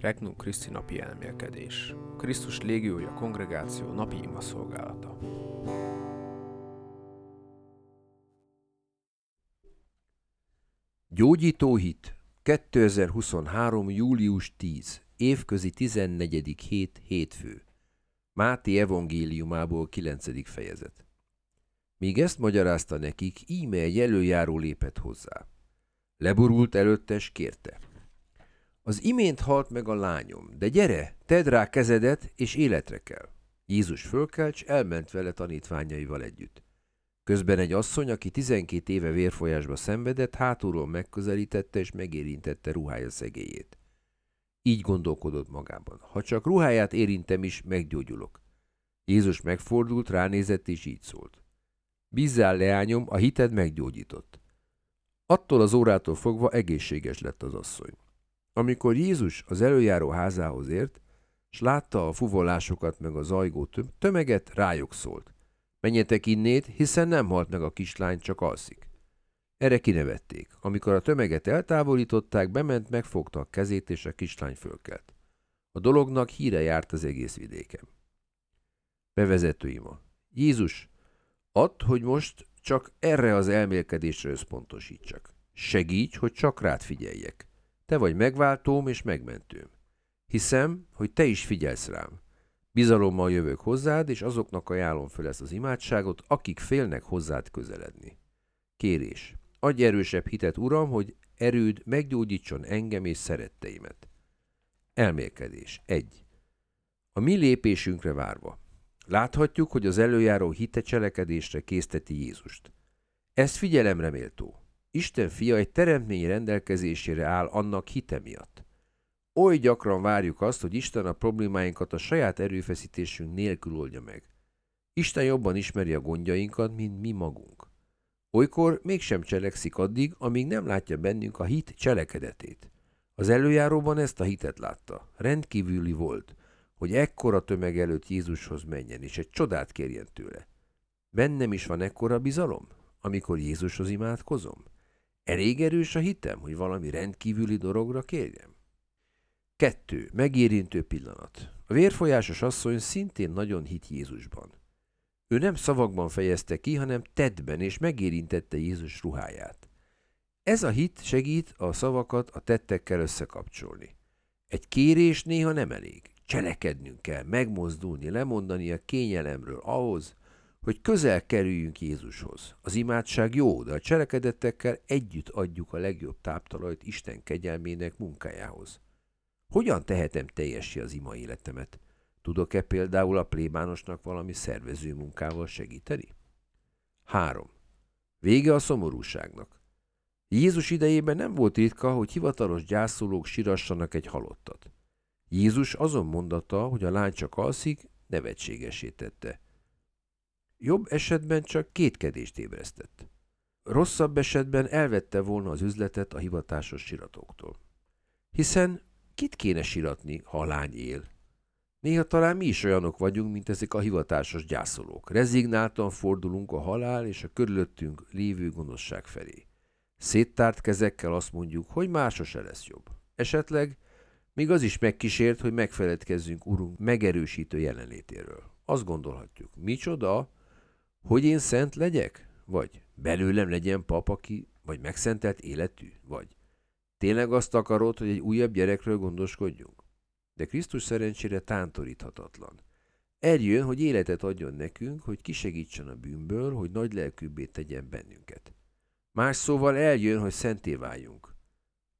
Regnum Christi napi elmélkedés. Krisztus légiója kongregáció napi ima szolgálata. Gyógyító hit 2023. július 10. Évközi 14. hét hétfő. Máté evangéliumából 9. fejezet. Míg ezt magyarázta nekik, íme egy előjáró lépett hozzá. Leborult előtte, s kérte. Az imént halt meg a lányom, de gyere, tedd rá kezedet, és életre kell. Jézus fölkelcs, elment vele tanítványaival együtt. Közben egy asszony, aki 12 éve vérfolyásba szenvedett, hátulról megközelítette és megérintette ruhája szegélyét. Így gondolkodott magában. Ha csak ruháját érintem is, meggyógyulok. Jézus megfordult, ránézett és így szólt. Bízzál, leányom, a hited meggyógyított. Attól az órától fogva egészséges lett az asszony. Amikor Jézus az előjáró házához ért, s látta a fuvolásokat meg a zajgó tömeget, rájuk szólt. Menjetek innét, hiszen nem halt meg a kislány, csak alszik. Erre kinevették. Amikor a tömeget eltávolították, bement, megfogta a kezét, és a kislány fölkelt. A dolognak híre járt az egész vidéken. Bevezető ima. Jézus, add, hogy most csak erre az elmélkedésre összpontosítsak. Segíts, hogy csak rád figyeljek. Te vagy megváltóm és megmentőm. Hiszem, hogy te is figyelsz rám. Bizalommal jövök hozzád, és azoknak ajánlom fel ezt az imádságot, akik félnek hozzád közeledni. Kérés. Adj erősebb hitet, Uram, hogy erőd meggyógyítson engem és szeretteimet. Elmélkedés. 1. A mi lépésünkre várva. Láthatjuk, hogy az előjáró hite cselekedésre készteti Jézust. Ez figyelemre méltó. Isten fia egy teremtmény rendelkezésére áll annak hite miatt. Oly gyakran várjuk azt, hogy Isten a problémáinkat a saját erőfeszítésünk nélkül oldja meg. Isten jobban ismeri a gondjainkat, mint mi magunk. Olykor mégsem cselekszik addig, amíg nem látja bennünk a hit cselekedetét. Az előjáróban ezt a hitet látta. Rendkívüli volt, hogy ekkora tömeg előtt Jézushoz menjen, és egy csodát kérjen tőle. Bennem is van ekkora bizalom, amikor Jézushoz imádkozom? Elég erős a hitem, hogy valami rendkívüli dologra kérjem? Kettő. Megérintő pillanat. A vérfolyásos asszony szintén nagyon hit Jézusban. Ő nem szavakban fejezte ki, hanem tettben, és megérintette Jézus ruháját. Ez a hit segít a szavakat a tettekkel összekapcsolni. Egy kérés néha nem elég. Cselekednünk kell, megmozdulni, lemondani a kényelemről ahhoz, hogy közel kerüljünk Jézushoz. Az imádság jó, de a cselekedettekkel együtt adjuk a legjobb táptalajt Isten kegyelmének munkájához. Hogyan tehetem teljesi az ima életemet? Tudok-e például a plébánosnak valami szervező munkával segíteni? 3. Vége a szomorúságnak. Jézus idejében nem volt ritka, hogy hivatalos gyászolók sirassanak egy halottat. Jézus azon mondata, hogy a lány csak alszik, nevetségesé tette. Jobb esetben csak kétkedést ébresztett. Rosszabb esetben elvette volna az üzletet a hivatásos siratóktól. Hiszen kit kéne siratni, ha a lány él? Néha talán mi is olyanok vagyunk, mint ezek a hivatásos gyászolók. Rezignáltan fordulunk a halál és a körülöttünk lévő gonoszság felé. Széttárt kezekkel azt mondjuk, hogy már sose lesz jobb. Esetleg még az is megkísért, hogy megfeledkezzünk Urunk megerősítő jelenlétéről. Azt gondolhatjuk, micsoda, hogy én szent legyek? Vagy belőlem legyen pap, aki vagy megszentelt életű? Vagy tényleg azt akarod, hogy egy újabb gyerekről gondoskodjunk? De Krisztus szerencsére tántoríthatatlan. Eljön, hogy életet adjon nekünk, hogy kisegítsen a bűnből, hogy nagy lelkűbbé tegyen bennünket. Más szóval eljön, hogy szenté váljunk.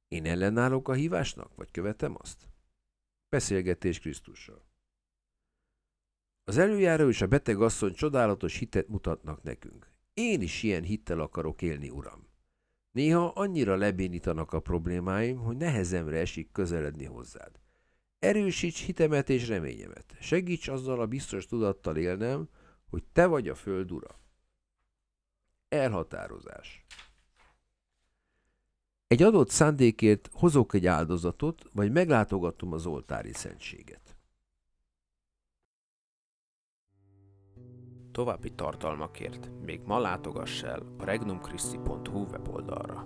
Én ellenállok a hívásnak, vagy követem azt? Beszélgetés Krisztussal. Az előjáró és a beteg asszony csodálatos hitet mutatnak nekünk. Én is ilyen hittel akarok élni, uram. Néha annyira lebénítanak a problémáim, hogy nehezemre esik közeledni hozzád. Erősíts hitemet és reményemet. Segíts azzal a biztos tudattal élnem, hogy te vagy a föld ura. Elhatározás. Egy adott szándékért hozok egy áldozatot, vagy meglátogatom az oltári szentséget. További tartalmakért még ma látogass el a regnumchristi.hu weboldalra.